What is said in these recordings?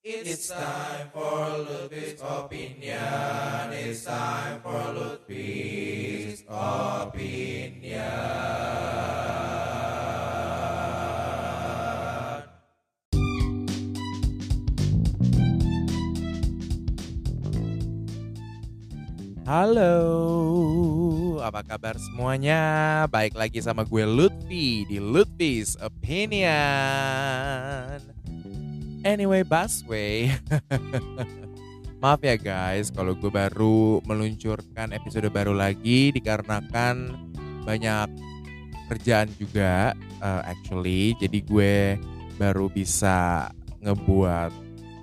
It's time for Lutfi's opinion. It's time for Lutfi's opinion. Halo, apa kabar semuanya? Baik lagi sama gue Lutfi di Lutfi's Opinion. Anyway, Busway. Maaf ya guys, kalau gue baru meluncurkan episode baru lagi dikarenakan banyak kerjaan juga uh, actually. Jadi gue baru bisa ngebuat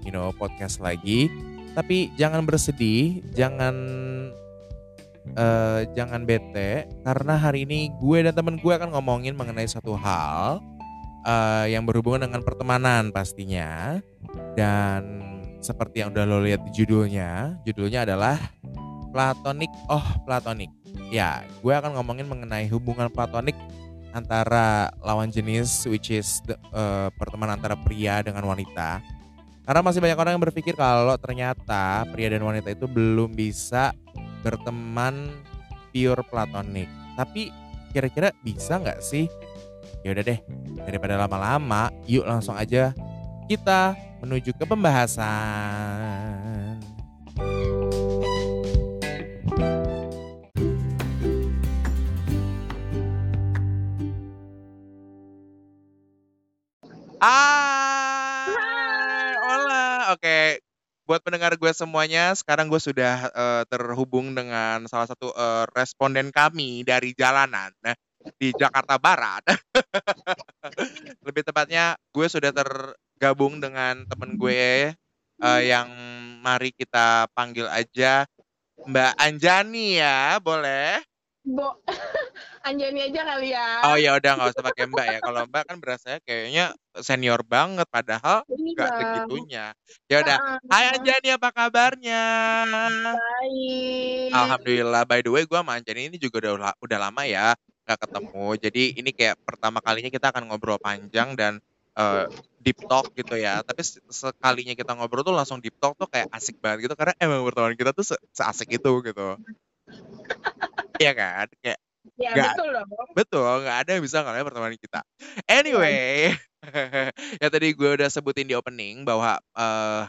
you know podcast lagi. Tapi jangan bersedih, jangan uh, jangan bete karena hari ini gue dan temen gue akan ngomongin mengenai satu hal uh, yang berhubungan dengan pertemanan pastinya dan seperti yang udah lo lihat di judulnya, judulnya adalah platonik oh platonik. Ya, gue akan ngomongin mengenai hubungan platonik antara lawan jenis which is the, uh, pertemanan antara pria dengan wanita. Karena masih banyak orang yang berpikir kalau ternyata pria dan wanita itu belum bisa berteman pure platonik. Tapi kira-kira bisa nggak sih? Ya udah deh, daripada lama-lama, yuk langsung aja kita menuju ke pembahasan. Hai, hola. Oke, buat pendengar gue semuanya, sekarang gue sudah uh, terhubung dengan salah satu uh, responden kami dari jalanan nah, di Jakarta Barat. Lebih tepatnya, gue sudah tergabung dengan temen gue uh, yang mari kita panggil aja Mbak Anjani ya, boleh? Bo, Anjani aja kali ya. Oh ya udah nggak usah pakai Mbak ya. Kalau Mbak kan berasa kayaknya senior banget, padahal nggak Iya. segitunya. Ya udah, Hai. Anjani apa kabarnya? Baik. Alhamdulillah. By the way, gue sama Anjani ini juga udah udah lama ya nggak ketemu. Jadi ini kayak pertama kalinya kita akan ngobrol panjang dan eh, deep talk gitu ya. Tapi se- sekalinya kita ngobrol tuh langsung deep talk tuh kayak asik banget gitu karena emang pertemuan kita tuh se seasik itu gitu. Iya kan? Kayak Ya nggak betul loh. betul nggak ada yang bisa ngalahin pertemanan kita. Anyway, ya tadi gue udah sebutin di opening bahwa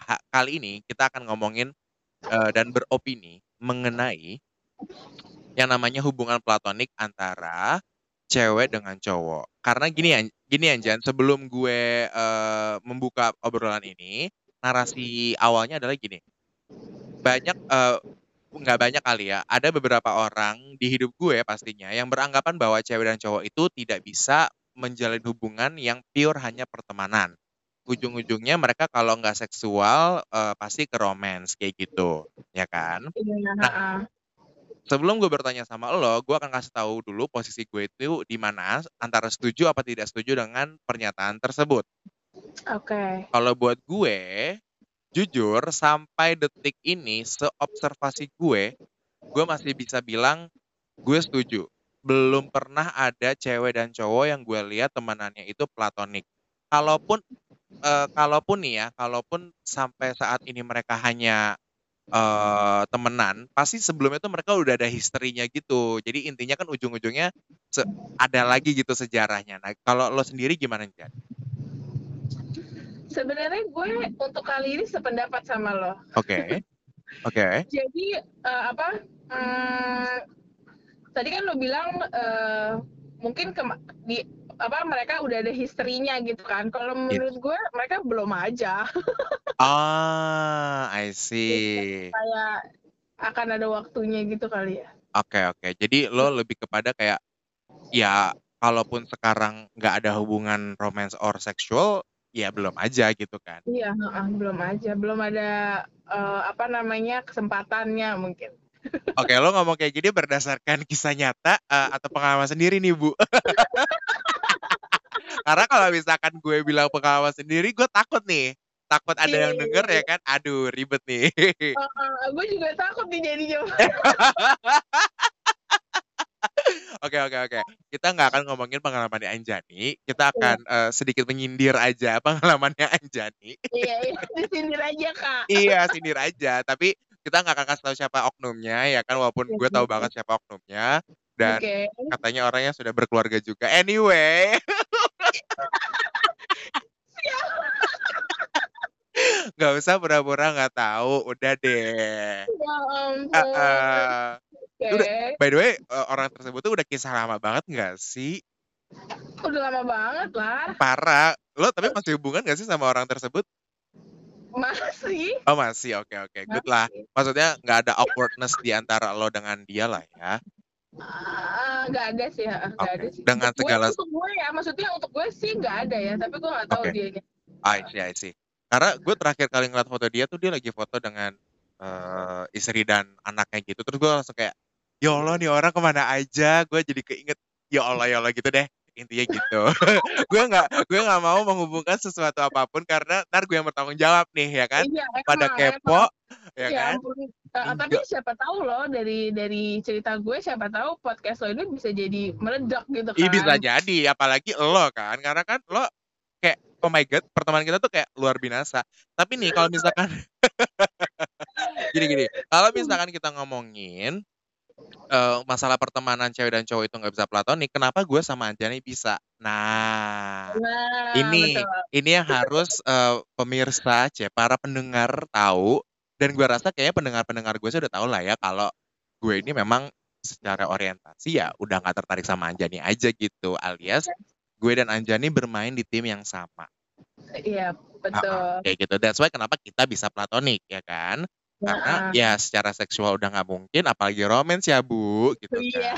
ha- kali ini kita akan ngomongin eh, dan beropini mengenai yang namanya hubungan platonik antara cewek dengan cowok. Karena gini ya, gini Anjan, sebelum gue eh, membuka obrolan ini, narasi awalnya adalah gini. Banyak eh, nggak banyak kali ya, ada beberapa orang di hidup gue pastinya yang beranggapan bahwa cewek dan cowok itu tidak bisa menjalin hubungan yang pure hanya pertemanan. Ujung-ujungnya mereka kalau nggak seksual eh, pasti ke romance kayak gitu, ya kan? Iya, Nah. Sebelum gue bertanya sama lo, gue akan kasih tahu dulu posisi gue itu di mana antara setuju apa tidak setuju dengan pernyataan tersebut. Oke. Kalau buat gue, jujur sampai detik ini seobservasi gue, gue masih bisa bilang gue setuju. Belum pernah ada cewek dan cowok yang gue lihat temanannya itu platonik. Kalaupun eh, kalaupun nih ya, kalaupun sampai saat ini mereka hanya eh temenan, pasti sebelumnya tuh mereka udah ada historinya gitu. Jadi intinya kan ujung-ujungnya ada lagi gitu sejarahnya. Nah, kalau lo sendiri gimana, Jan? Sebenarnya gue untuk kali ini sependapat sama lo. Oke. Oke. Jadi eh, apa? hmm, tadi kan lo bilang eh, mungkin ke di apa mereka udah ada historinya gitu kan. Kalau menurut gue mereka belum aja. Ah, I see. Kayak akan ada waktunya gitu kali ya. Oke, oke. Jadi lo lebih kepada kayak ya kalaupun sekarang nggak ada hubungan romance or sexual, ya belum aja gitu kan. Iya, heeh, belum aja, belum ada eh, apa namanya kesempatannya mungkin. Oke, lo ngomong kayak gini berdasarkan kisah nyata eh, atau pengalaman sendiri nih, Bu? Karena kalau misalkan gue bilang pengalaman sendiri, gue takut nih. Takut ada Iya, yang iya, denger iya. ya kan? Aduh, ribet nih. Heeh, gue juga takut nih jadinya. Oke oke oke. Kita nggak akan ngomongin pengalamannya Anjani. Kita akan eh, sedikit menyindir aja pengalamannya Anjani. Iya, iya, disindir aja kak. iya, sindir aja. Tapi kita nggak akan kasih tahu siapa oknumnya ya kan. Walaupun gue tahu banget siapa oknumnya. Dan Oke. katanya orangnya sudah berkeluarga juga. Anyway. Nggak usah pura-pura nggak tahu. Udah deh. Ya ampun. Oke. udah. By the way, eh, orang tersebut tuh udah kisah lama banget nggak sih? Udah lama banget lah. Parah. Lo tapi masih hubungan nggak sih sama orang tersebut? Masih. Oh masih, oke oke, good lah. Maksudnya nggak ada awkwardness di antara lo dengan dia lah ya. Ah, nggak ada sih, ah, nggak Oke. ada sih. Dengan Untuk gue- segala- untuk gue ya, maksudnya untuk gue sih nggak ada ya, tapi gue nggak tahu Oke. dianya. I see, I see. Karena gue terakhir kali ngeliat foto dia tuh dia lagi foto dengan eh, istri dan anaknya gitu. Terus gue langsung kayak, ya Allah nih orang ke mana aja. Gue jadi keinget, ya Allah ya Allah gitu deh. Intinya gitu. gue nggak gue nggak mau menghubungkan sesuatu apa pun karena ntar gue yang bertanggung jawab nih ya kan. Iya, emang, Pada emang. kepo, ya Ya kan. ampun. Enggak. tapi siapa tahu loh dari dari cerita gue siapa tahu podcast lo ini bisa jadi meledak gitu kan. Ih bisa jadi, apalagi lo kan, karena kan lo kayak oh my god, pertemanan kita tuh kayak luar binasa. Tapi nih kalau misalkan gini gini, kalau misalkan kita ngomongin eh, masalah pertemanan cewek dan cowok itu nggak bisa platonik, kenapa gue sama Anjani bisa? Nah, Nah, ini betul. ini yang harus eh, pemirsa, cie, para pendengar tahu dan gue rasa kayaknya pendengar-pendengar gue sudah tahu lah ya kalau gue ini memang secara orientasi ya udah nggak tertarik sama Anjani aja gitu alias gue dan Anjani bermain di tim yang sama. Iya, betul. Ah, kayak gitu. That's why kenapa kita bisa platonik ya kan? Karena Nah, ya secara seksual udah nggak mungkin apalagi romance ya bu gitu Iya.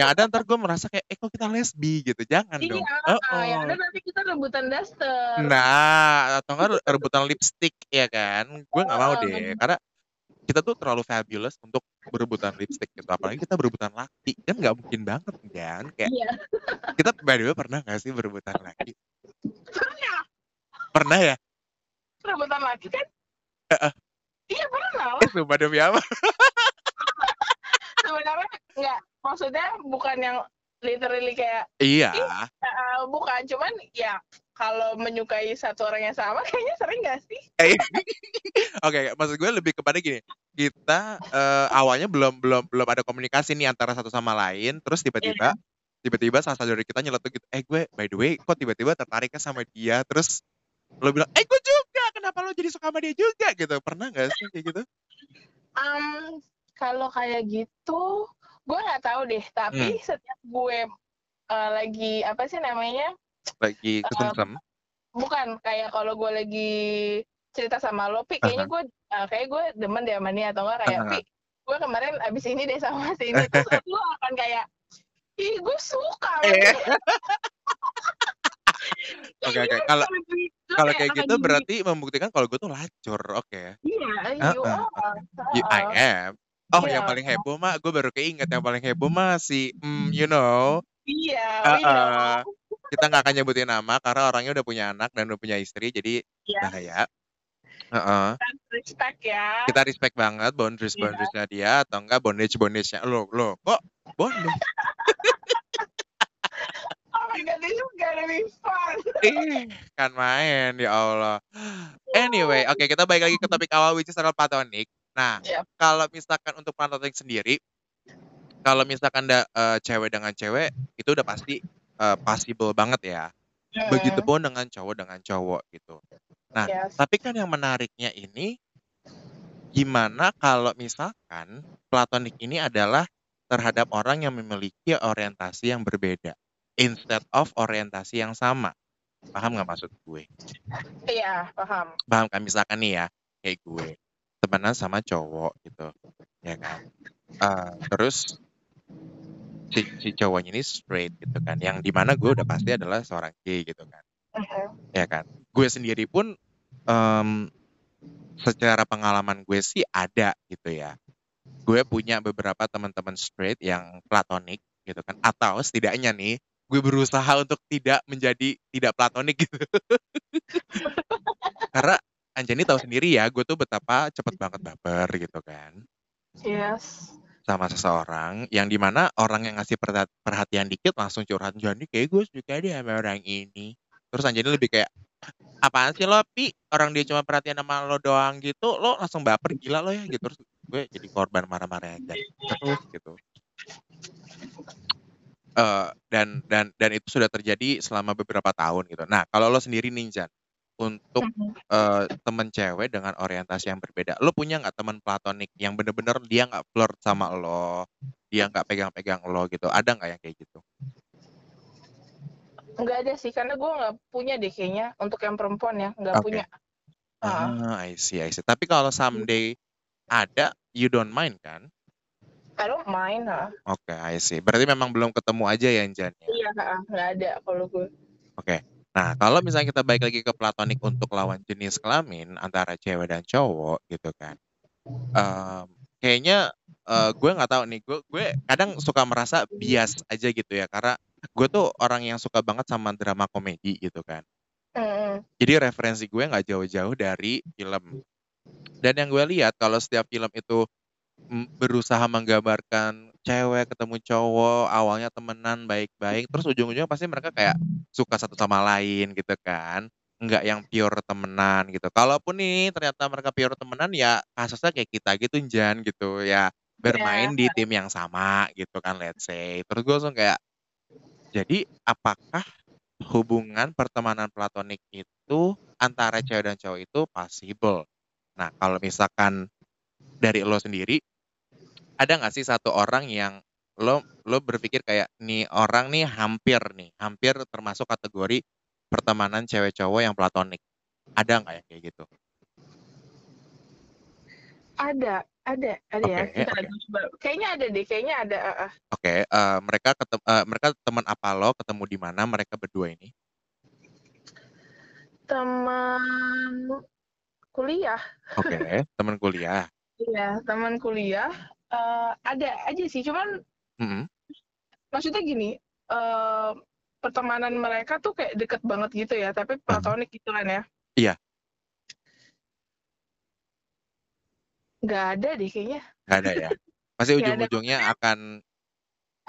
Yang ada ntar gue merasa kayak eh kok kita lesbi gitu jangan dong Iya, Oh, ah, yang oh. ada nanti kita rebutan daster. Nah, atau enggak rebutan lipstick ya kan? Gue nggak mau deh, karena kita tuh terlalu fabulous untuk berebutan lipstick gitu. Apalagi kita berebutan laki, kan nggak mungkin banget kan? Kayak Iya. kita by the way pernah nggak sih berebutan laki? Pernah Pernah ya? rebutan lagi kan? Heeh. Iya pernah lah. Eh, sumpah demi apa? Sebenarnya nggak, maksudnya bukan yang literally kayak Iya, eh, bukan, cuman ya kalau menyukai satu orang yang sama kayaknya sering gak sih? Eh, oke, maksud gue lebih kepada gini. Kita eh, awalnya belum belum belum ada komunikasi nih antara satu sama lain, terus tiba-tiba tiba-tiba salah satu dari kita nyeletuk gitu, eh gue by the way kok tiba-tiba tertariknya sama dia, terus lo bilang, eh gue juga, kenapa lo jadi suka sama dia juga gitu, pernah nggak sih kayak gitu? Um, kalau kayak gitu, gue nggak tahu deh. Tapi setiap gue eh, lagi apa sih namanya? Lagi kesemsem, Bukan kayak kalau gue lagi cerita sama lo, Pi, kayaknya gue eh, kayak gue demen deh sama dia atau enggak kayak. Pi, gue kemarin abis ini deh sama si ini terus lo akan kayak ih gue suka Eh. dia." Oke, oke. gitu, Kalau- kalau kayak gitu berarti membuktikan kalau gue tuh lacur, oke? Iya, you Heeh. are. You, I Heeh. am. Oh, Iya. yang paling heboh mah, gue baru keinget yang paling heboh mah si, mm, you know, Iya, we Heeh. know. kita nggak akan nyebutin nama karena orangnya udah punya anak dan udah punya istri, jadi Iya, bahaya. Heeh. respect ya. Kita respect banget boundaries Iya. boundariesnya dia atau enggak bondage bondage nya lo lo kok bondage Oh my god, this is gonna be fun. Ih, kan main ya Allah. Anyway, oke kita balik lagi ke topik awal which is adalah platonik. Nah, Yep. kalau misalkan untuk platonik sendiri, kalau misalkan da, eh, cewek dengan cewek itu udah pasti eh, possible banget ya. Hmm, Begitupun dengan cowok dengan cowok gitu. Nah, yes. Tapi kan yang menariknya ini gimana kalau misalkan platonik ini adalah terhadap orang yang memiliki orientasi yang berbeda instead of orientasi yang sama. Paham nggak maksud gue? Iya, paham. Paham kan misalkan nih ya, kayak gue temenan sama cowok gitu, ya kan? Eh, terus si, si cowoknya ini straight gitu kan, yang di mana gue udah pasti adalah seorang gay gitu kan Mhm. ya kan gue sendiri pun em, secara pengalaman gue sih ada gitu ya gue punya beberapa teman-teman straight yang platonik gitu kan atau setidaknya nih gue berusaha untuk tidak menjadi tidak platonik gitu karena Anjani tahu sendiri ya gue tuh betapa cepet banget baper gitu kan. Yes. sama seseorang yang di mana orang yang ngasih perha- perhatian dikit langsung curhat jadi kayak gue suka deh sama orang ini. Terus Anjani lebih kayak apaan sih lo pi? Orang dia cuma perhatian sama lo doang gitu lo langsung baper gila lo ya gitu. Terus gue jadi korban marah-marah aja terus gitu. Eh, dan dan dan itu sudah terjadi selama beberapa tahun gitu. Nah kalau lo sendiri nih Jan untuk Mhm. eh, temen cewek dengan orientasi yang berbeda. Lo punya nggak teman platonik yang bener-bener dia nggak flirt sama lo, dia nggak pegang-pegang lo gitu? Ada nggak yang kayak gitu? Nggak ada sih, karena gue nggak punya deh kayaknya untuk yang perempuan ya, nggak Oke. punya. Ah. I see, I see. Tapi kalau someday ada, you don't mind kan? I don't mind, ha. Oke, I see. Berarti memang belum ketemu aja ya Jan ya? Iya, nggak ada kalau gue. Oke. Nah, kalau misalnya kita balik lagi ke platonik untuk lawan jenis kelamin antara cewek dan cowok gitu kan. Em, kayaknya eh, gue nggak tahu nih, gue gue kadang suka merasa bias aja gitu ya karena gue tuh orang yang suka banget sama drama komedi gitu kan. Jadi referensi gue nggak jauh-jauh dari film. Dan yang gue lihat kalau setiap film itu berusaha menggambarkan cewek ketemu cowok awalnya temenan baik-baik terus ujung-ujungnya pasti mereka kayak suka satu sama lain gitu kan nggak yang pure temenan gitu. Kalaupun nih ternyata mereka pure temenan ya kasusnya kayak kita gitu Jan gitu. Ya bermain di tim yang sama gitu kan let's say. Terus gue langsung kayak jadi apakah hubungan pertemanan platonik itu antara cewek dan cowok itu possible? Nah kalau misalkan dari lo sendiri ada nggak sih satu orang yang lo lo berpikir kayak nih orang nih hampir nih hampir termasuk kategori pertemanan cewek cowok yang platonik ada nggak ya kayak gitu Ada, ada, ada ya. Oke, Kita oke. lagi coba. Kayaknya ada deh, kayaknya ada. ah, ah. oke eh, mereka ketem eh, mereka teman apa lo ketemu di mana mereka berdua ini Teman kuliah. oke teman kuliah Iya, teman kuliah. Eh, ada aja sih, cuman Mm-mm. maksudnya gini, eh, pertemanan mereka tuh kayak deket banget gitu ya, tapi platonik gitu kan ya. Iya. Nggak ada deh kayaknya. nggak ada ya pasti ujung-ujungnya akan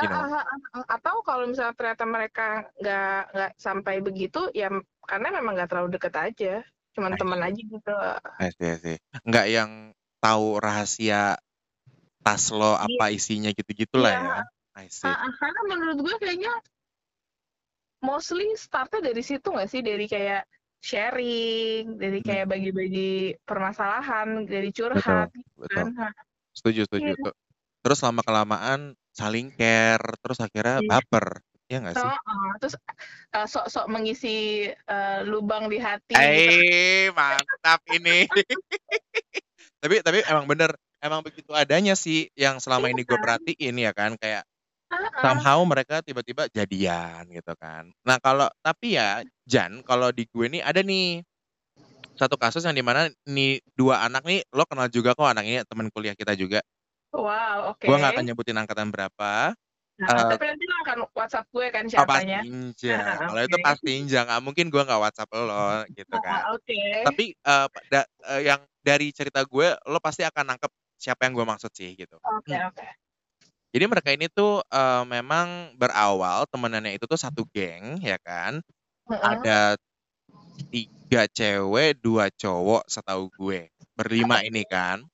you know Ah, ah, ah. Atau kalau misalnya ternyata mereka nggak nggak sampai begitu, ya karena memang nggak terlalu deket aja, cuman teman aja gitu. I see, I see. nggak yang tahu rahasia tas lo apa isinya gitu-gitulah Iya. ya I see Ah, ah, karena menurut gue kayaknya mostly startnya dari situ nggak sih, dari kayak sharing, dari Hmm. kayak bagi-bagi permasalahan, dari curhat, gitu betul kan. Ah, setuju setuju Iya. tuh terus lama kelamaan saling care terus akhirnya Iya. baper ya nggak So, sih terus eh, sok-sok mengisi eh, lubang di hati. gitu. eh mantap ini tapi tapi emang bener emang begitu adanya sih yang selama Iya ini gue kan? perhatiin ya kan kayak somehow mereka tiba-tiba jadian gitu kan nah kalau tapi ya Jan kalau di gue nih ada nih satu kasus yang di mana nih dua anak nih lo kenal juga kok anak ini teman kuliah kita juga Wow, oke. gue nggak akan nyebutin angkatan berapa Nah, eh, tapi nanti lo akan WhatsApp gue kan Oh pasti siapanya. Inja. Kalau itu pasti Inja. Nggak mungkin gue nggak WhatsApp lo gitu kan. Oke. Tapi eh, da- eh, yang dari cerita gue, lo pasti akan nangkep siapa yang gue maksud sih gitu. Oke, oke. Jadi mereka ini tuh eh, memang berawal temenannya itu tuh satu geng ya kan. Heeh. Ada tiga cewek, dua cowok setahu gue. Berlima ini kan.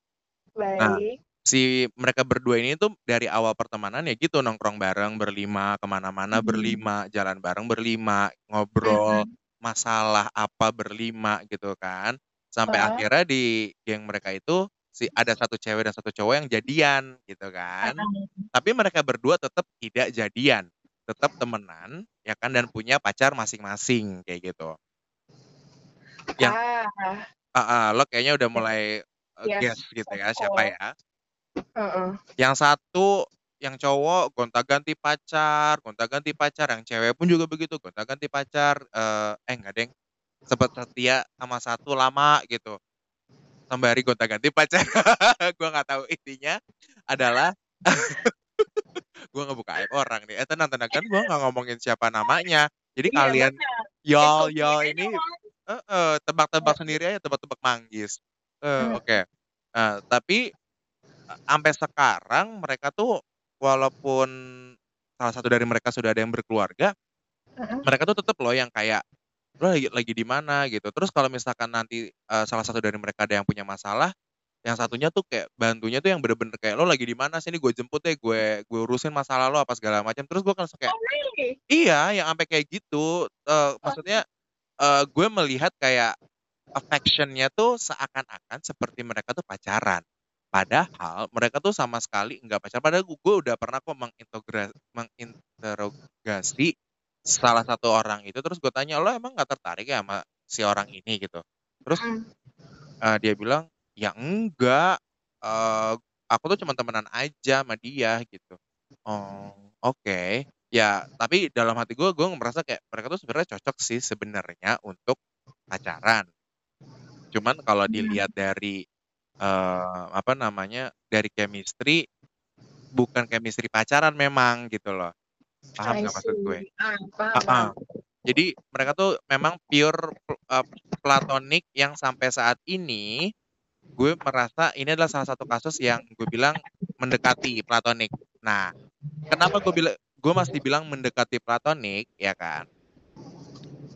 Baik. Si mereka berdua ini tuh dari awal pertemanan ya gitu nongkrong bareng berlima ke mana-mana Mhm. berlima jalan bareng berlima ngobrol Mhm. masalah apa berlima gitu kan sampai Heeh. akhirnya di geng mereka itu si ada satu cewek dan satu cowok yang jadian gitu kan. Tapi mereka berdua tetap tidak jadian tetap temenan ya kan dan punya pacar masing-masing kayak gitu. Yang Ah, ah, ah, lo kayaknya udah mulai uh, Yes, guess gitu ya siapa ya? Heeh. yang satu yang cowok gonta-ganti pacar gonta-ganti pacar yang cewek pun juga begitu gonta-ganti pacar eh eh enggak deng. Sempat setia sama satu lama gitu sembari gonta-ganti pacar. Gua nggak tahu intinya adalah gua ngebuka aib orang nih. Eh tenang tenang. Kan gua nggak ngomongin siapa namanya. Jadi Iya, kalian Itu y'all dia ini eh, eh, tebak-tebak sendiri aja tebak-tebak manggis. Eh, Hmm. oke. Eh, tapi sampai sekarang mereka tuh walaupun salah satu dari mereka sudah ada yang berkeluarga, Heeh. mereka tuh tetap loh yang kayak lo lagi, lagi di mana gitu. Terus kalau misalkan nanti eh, salah satu dari mereka ada yang punya masalah, yang satunya tuh kayak bantunya tuh yang bener-bener kayak lo lagi di mana sih ini gue jemput deh gue gue urusin masalah lo apa segala macam. Terus gue kan kayak Oh really? iya yang sampai kayak gitu. Eh, maksudnya eh, gue melihat kayak affectionnya tuh seakan-akan seperti mereka tuh pacaran. Padahal mereka tuh sama sekali nggak pacaran. Padahal gue, gue udah pernah kok menginterogasi salah satu orang itu. Terus gue tanya, lo emang nggak tertarik ya sama si orang ini gitu? Terus Mm. eh, dia bilang, ya enggak. Eh, aku tuh cuma temenan aja sama dia gitu. Oh, oke. Ya, tapi dalam hati gue, gue merasa kayak mereka tuh sebenarnya cocok sih sebenarnya untuk pacaran. Cuman kalau Hmm. dilihat dari eh, apa namanya dari chemistry, bukan chemistry pacaran memang gitu loh. Paham nggak maksud gue? Ah, paham, Ah, ah. Jadi mereka tuh memang pure eh, platonik yang sampai saat ini gue merasa ini adalah salah satu kasus yang gue bilang mendekati platonik. Nah, kenapa gue bilang gue masih bilang mendekati platonik ya kan?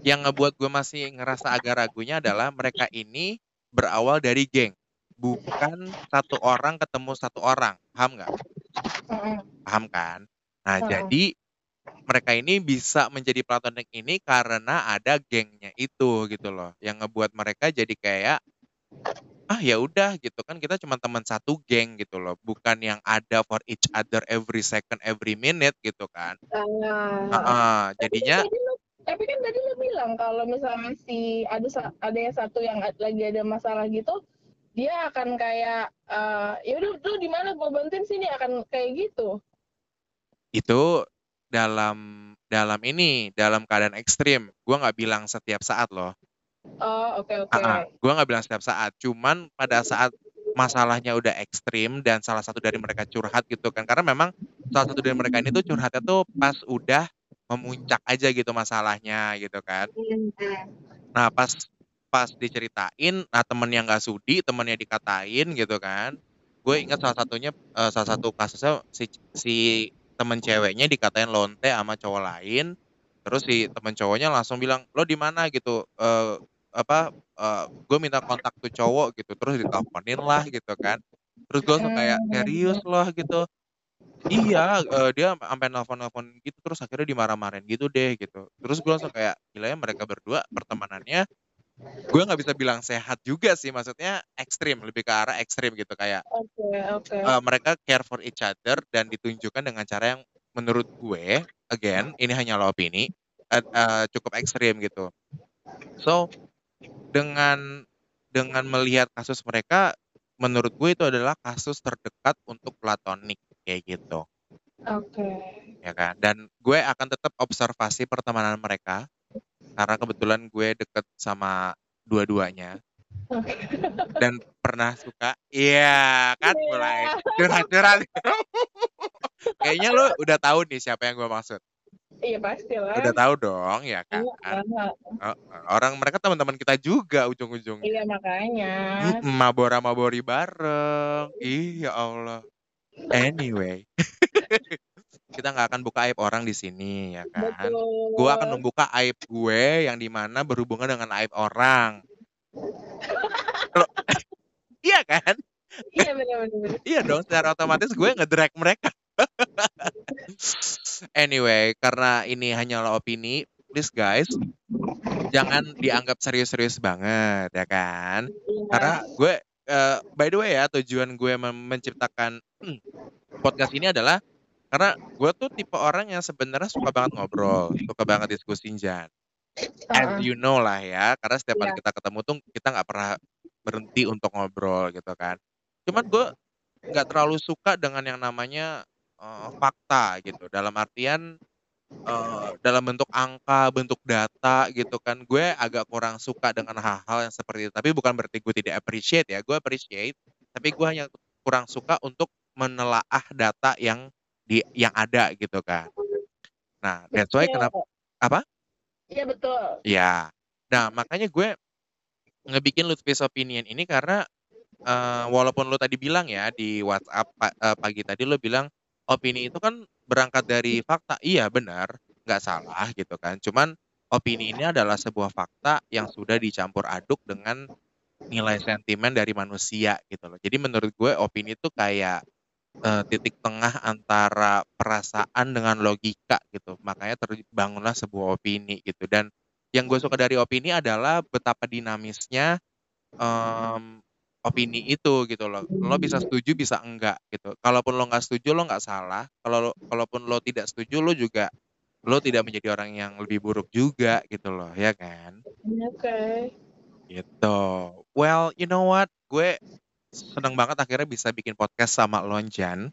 Yang ngebuat gue masih ngerasa agak ragunya adalah mereka ini berawal dari geng, bukan satu orang ketemu satu orang, paham nggak? Paham kan? Nah, jadi mereka ini bisa menjadi platonik ini karena ada gengnya itu gitu loh, yang ngebuat mereka jadi kayak ah ya udah gitu kan. Kita cuma teman satu geng gitu loh, bukan yang ada for each other every second every minute gitu kan. Heeh, tapi kan jadinya tapi kan tadi lo bilang kalau misalnya si ada ada yang satu yang lagi ada masalah gitu, dia akan kayak eh ya udah lu di mana gua bantuin sini? Akan kayak gitu. itu dalam dalam ini dalam keadaan ekstrim. Gua nggak bilang setiap saat loh. Oh, oke oke. Gua nggak bilang setiap saat. Cuman pada saat masalahnya udah ekstrim dan salah satu dari mereka curhat gitu kan. Karena memang salah satu dari mereka ini tuh curhatnya tuh pas udah memuncak aja gitu masalahnya gitu kan. Nah pas pas diceritain, nah temen yang nggak sudi, temennya dikatain gitu kan. Gue ingat salah satunya, eh, salah satu kasusnya si, si temen ceweknya dikatain lonte sama cowok lain. Terus si temen cowoknya langsung bilang, lo di mana gitu? Eh, apa? gue minta kontak tuh cowok gitu. Terus diteleponin lah gitu kan. Terus gue langsung kayak Hmm. serius loh gitu. Iya, eh, dia sampai nelpon-nelpon gitu terus akhirnya dimarah-marahin gitu deh gitu. Terus gue langsung kayak gila ya mereka berdua pertemanannya gue nggak bisa bilang sehat juga sih maksudnya ekstrim lebih ke arah ekstrim gitu kayak Oke oke. eh, mereka care for each other dan ditunjukkan dengan cara yang menurut gue again ini hanyalah opini eh, eh, cukup ekstrim gitu. So dengan dengan melihat kasus mereka menurut gue itu adalah kasus terdekat untuk platonik kayak gitu Oke. ya kan dan gue akan tetap observasi pertemanan mereka karena kebetulan gue deket sama dua-duanya. Dan pernah suka. Iya kan Iya. mulai curhat-curhat kayaknya lo udah tahu nih siapa yang gue maksud. Iya pasti lah. udah tahu dong ya kan? Iya, Oh, orang mereka teman-teman kita juga ujung-ujungnya. Iya makanya. Mm, mabora-mabori bareng. Iya Allah. Anyway kita nggak akan buka aib orang di sini ya kan Betul. gue akan membuka aib gue yang di mana berhubungan dengan aib orang iya kan Iya benar-benar. iya dong secara otomatis gue ngedrag mereka anyway karena ini hanyalah opini please guys jangan dianggap serius-serius banget ya kan Iya. karena gue eh, by the way ya tujuan gue menciptakan hmm, podcast ini adalah karena gue tuh tipe orang yang sebenarnya suka banget ngobrol suka banget diskusi Jan. As you know lah ya karena setiap kali Iya. kita ketemu tuh kita nggak pernah berhenti untuk ngobrol gitu kan. Cuman gue nggak terlalu suka dengan yang namanya eh, fakta gitu. Dalam artian eh, dalam bentuk angka bentuk data gitu kan. Gue agak kurang suka dengan hal-hal yang seperti itu. Tapi bukan berarti gue tidak appreciate ya. Gue appreciate tapi gue hanya kurang suka untuk menelaah data yang di yang ada gitu kan nah that's why kenapa apa? Iya betul. Ya. Nah, makanya gue ngebikin Lutfi's Opinion ini karena eh, walaupun lo tadi bilang ya di WhatsApp pa- eh, pagi tadi lo bilang opini itu kan berangkat dari fakta. Iya benar, nggak salah gitu kan. Cuman opini ini adalah sebuah fakta yang sudah dicampur aduk dengan nilai sentimen dari manusia gitu loh. Jadi menurut gue opini itu kayak eh, titik tengah antara perasaan dengan logika gitu. Makanya terbangunlah sebuah opini gitu. Dan yang gue suka dari opini adalah betapa dinamisnya em, opini itu gitu loh. Lo bisa setuju bisa enggak gitu. Kalaupun lo nggak setuju lo nggak salah. Kalau kalaupun lo tidak setuju lo juga lo tidak menjadi orang yang lebih buruk juga gitu loh ya kan Oke. gitu well you know what gue seneng banget akhirnya bisa bikin podcast sama Lonjan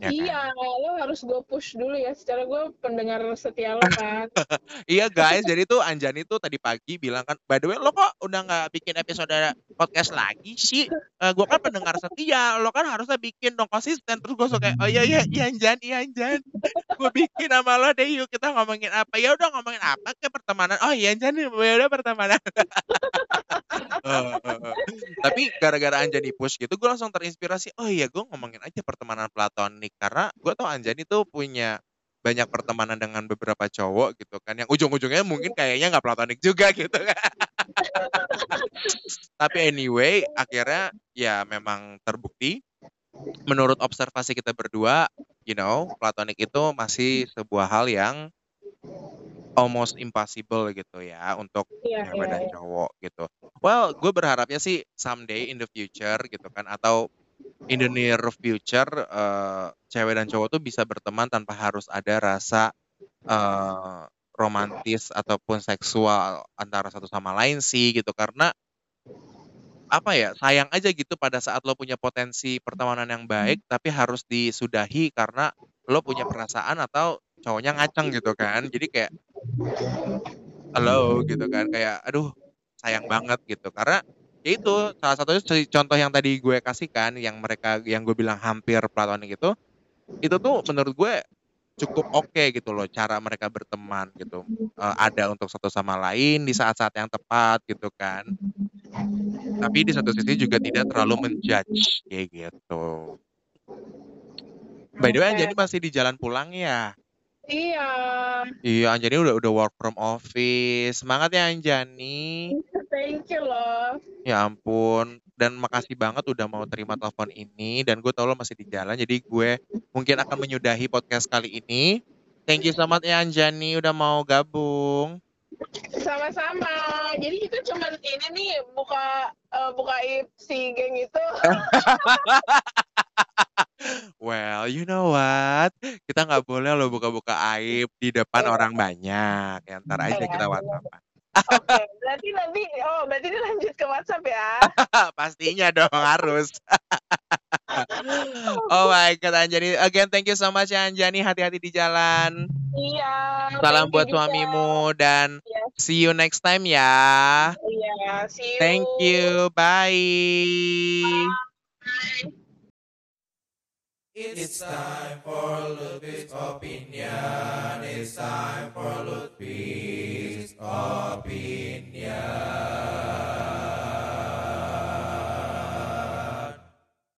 ya kan? Iya, lo harus gue push dulu ya. Secara gue pendengar setia lo kan. Iya guys, jadi tuh Anjani tuh tadi pagi bilang kan, by the way lo kok udah nggak bikin episode podcast lagi sih? Eh gue kan pendengar setia, lo kan harusnya bikin dong konsisten. Terus gue suka oh iya iya iya Anjan, iya Anjan. gue bikin sama lo deh yuk kita ngomongin apa? Ya udah ngomongin apa ke pertemanan? Oh iya Anjan, ya udah pertemanan. Eh, eh, eh. Tapi gara-gara Anjani push gitu, gue langsung terinspirasi. Oh iya, gue ngomongin aja pertemanan platonik karena gue tau Anjani tuh punya banyak pertemanan dengan beberapa cowok gitu kan yang ujung-ujungnya mungkin kayaknya nggak platonik juga gitu kan tapi anyway akhirnya ya memang terbukti menurut observasi kita berdua you know platonik itu masih sebuah hal yang almost impossible gitu ya untuk Iya, cewek iya, dan iya. cowok gitu. Well, gue berharapnya sih someday in the future gitu kan atau in the near future eh, cewek dan cowok tuh bisa berteman tanpa harus ada rasa eh, romantis ataupun seksual antara satu sama lain sih gitu. Karena apa ya sayang aja gitu pada saat lo punya potensi pertemanan yang baik tapi harus disudahi karena lo punya perasaan atau cowoknya ngaceng gitu kan. Jadi kayak halo gitu kan. Kayak aduh sayang banget gitu. Karena itu salah satunya contoh yang tadi gue kasihkan yang mereka yang gue bilang hampir platonik itu itu tuh menurut gue cukup oke gitu loh cara mereka berteman gitu. Eh, ada untuk satu sama lain di saat-saat yang tepat gitu kan. Tapi di satu sisi juga tidak terlalu menjudge kayak gitu. By the way Oke. Anjani masih di jalan pulang ya? Iya. iya Anjani udah udah work from office. Semangat ya Anjani Thank you loh. Ya ampun, dan makasih banget udah mau terima telepon ini dan gue tau lo masih di jalan jadi gue mungkin akan menyudahi podcast kali ini. Thank you so much ya Anjani udah mau gabung. Sama-sama. Jadi kita cuma ini nih buka eh, buka si geng itu. Well, you know what? Kita nggak boleh lo buka-buka aib di depan orang banyak. Ya, ntar aja Iya, kita iya. Oke, berarti nanti oh berarti ini lanjut ke WhatsApp ya. Pastinya dong harus. oh my god Anjani. Again thank you so much ya Anjani. Hati-hati di jalan. Iya. Salam buat juga. suamimu dan Yes. see you next time ya. Iya, see you. Thank you. Bye. It's time for Lutfi's opinion. It's time for Lutfi's opinion.